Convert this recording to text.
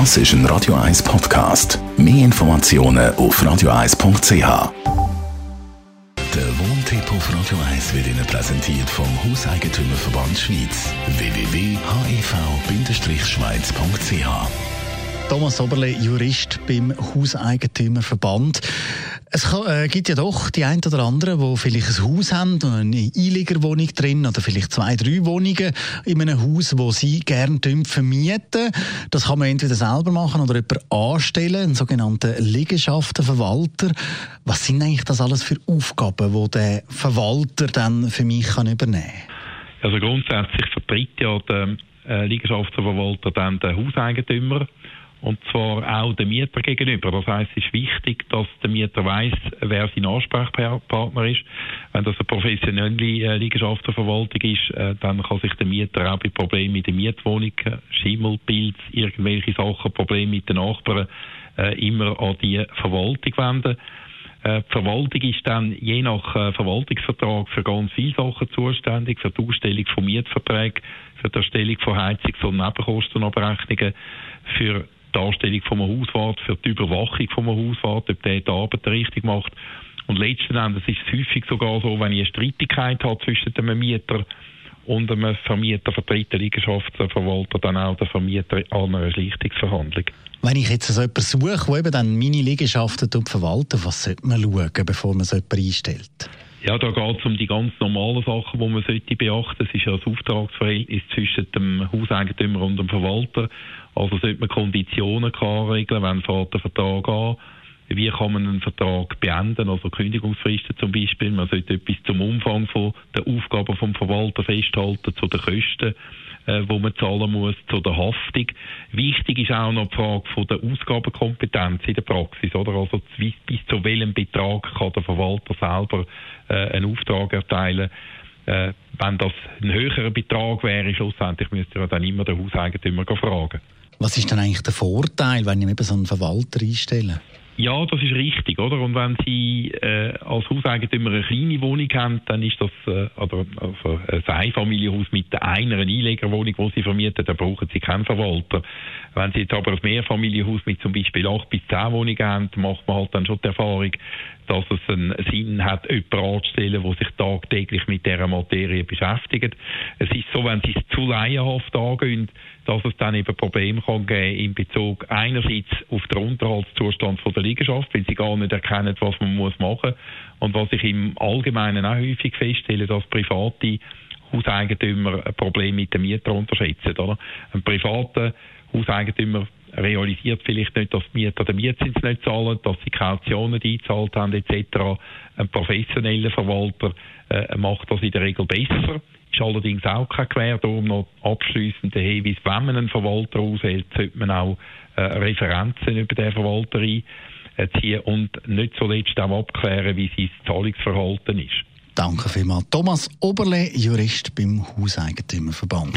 Das ist ein Radio 1 Podcast. Mehr Informationen auf radio1.ch. Der Wohntipp auf Radio 1 wird Ihnen präsentiert vom Hauseigentümerverband Schweiz. www.hev-schweiz.ch Thomas Oberle, Jurist beim Hauseigentümerverband. Es äh, gibt ja doch die einen oder anderen, die vielleicht ein Haus haben und eine Einliegerwohnung drin oder vielleicht zwei, drei Wohnungen in einem Haus, wo sie gerne vermieten. Das kann man entweder selber machen oder jemanden anstellen, einen sogenannten Liegenschaftenverwalter. Was sind eigentlich das alles für Aufgaben, die der Verwalter dann für mich übernehmen kann? Also grundsätzlich vertritt ja der äh, Liegenschaftenverwalter dann den Hauseigentümer und zwar auch dem Mieter gegenüber. Das heißt, es ist wichtig, dass der Mieter weiß, wer sein Ansprechpartner ist. Wenn das eine professionelle äh, Liegenschaftenverwaltung ist, äh, dann kann sich der Mieter auch bei Problemen mit der Mietwohnung, Schimmelpilz, irgendwelche Sachen, Probleme mit den Nachbarn, äh, immer an die Verwaltung wenden. Die Verwaltung ist dann je nach Verwaltungsvertrag für ganz viele Sachen zuständig, für die Ausstellung von Mietverträgen, für die Erstellung von Heizungs- und Nebenkostenabrechnungen, für Darstellung vom Hauswart, für die Überwachung vom Hauswart, ob der die Arbeit richtig macht. Und letzten Endes ist es häufig sogar so, wenn ich eine Streitigkeit habe zwischen einem Mieter und einem Vermieter, vertritt der Liegenschaftsverwalter dann auch der Vermieter an einer Schlichtungsverhandlung. Wenn ich jetzt so jemanden suche, der eben dann meine Liegenschaften verwaltet, was sollte man schauen, bevor man so jemanden einstellt? Ja, da geht es um die ganz normalen Sachen, die man sollte beachten. Es ist ja das Auftragsverhältnis zwischen dem Hauseigentümer und dem Verwalter. Also sollte man Konditionen klar regeln, wenn fährt der Vertrag an. Wie kann man einen Vertrag beenden, also Kündigungsfristen zum Beispiel. Man sollte etwas zum Umfang von der Aufgaben vom Verwalter festhalten, zu den Kosten äh, wo man zahlen muss, zu der Haftung. Wichtig ist auch noch die Frage von der Ausgabenkompetenz in der Praxis, oder? Also bis, zu welchem Betrag kann der Verwalter selber äh, einen Auftrag erteilen. Äh, wenn das ein höherer Betrag wäre, schlussendlich müsste ja dann immer der Hauseigentümer fragen. Was ist denn eigentlich der Vorteil, wenn ich eben so einen Verwalter einstelle? Ja, das ist richtig, oder? Und wenn Sie äh, als Hauseigentümer eine kleine Wohnung haben, dann ist das äh, oder, also ein Einfamilienhaus mit einer Einlegerwohnung, die Sie vermieten, dann brauchen Sie keinen Verwalter. Wenn Sie jetzt aber ein Mehrfamilienhaus mit zum Beispiel acht bis zehn Wohnungen haben, macht man halt dann schon die Erfahrung, dass es einen Sinn hat, jemanden anzustellen, der sich tagtäglich mit dieser Materie beschäftigt. Es ist so, wenn Sie es zu laienhaft angehen, dass es dann eben Probleme kann geben in Bezug einerseits auf den Unterhaltszustand der Liegenschaft, weil Sie gar nicht erkennen, was man muss machen und was ich im Allgemeinen auch häufig feststelle, dass private Hauseigentümer ein Problem mit den Mietern unterschätzen. Oder? Ein privater Hauseigentümer realisiert vielleicht nicht, dass die Mieter den Mietzins nicht zahlen, dass sie Kautionen eingezahlt haben etc. Ein professioneller Verwalter äh, macht das in der Regel besser. Ist allerdings auch kein Quer, darum noch abschliessend der Hinweis, wenn man einen Verwalter aushält, sollte man auch äh, Referenzen über den Verwalter einziehen und nicht zuletzt auch abklären, wie sein Zahlungsverhalten ist. Danke vielmals. Thomas Oberle, Jurist beim Hauseigentümerverband.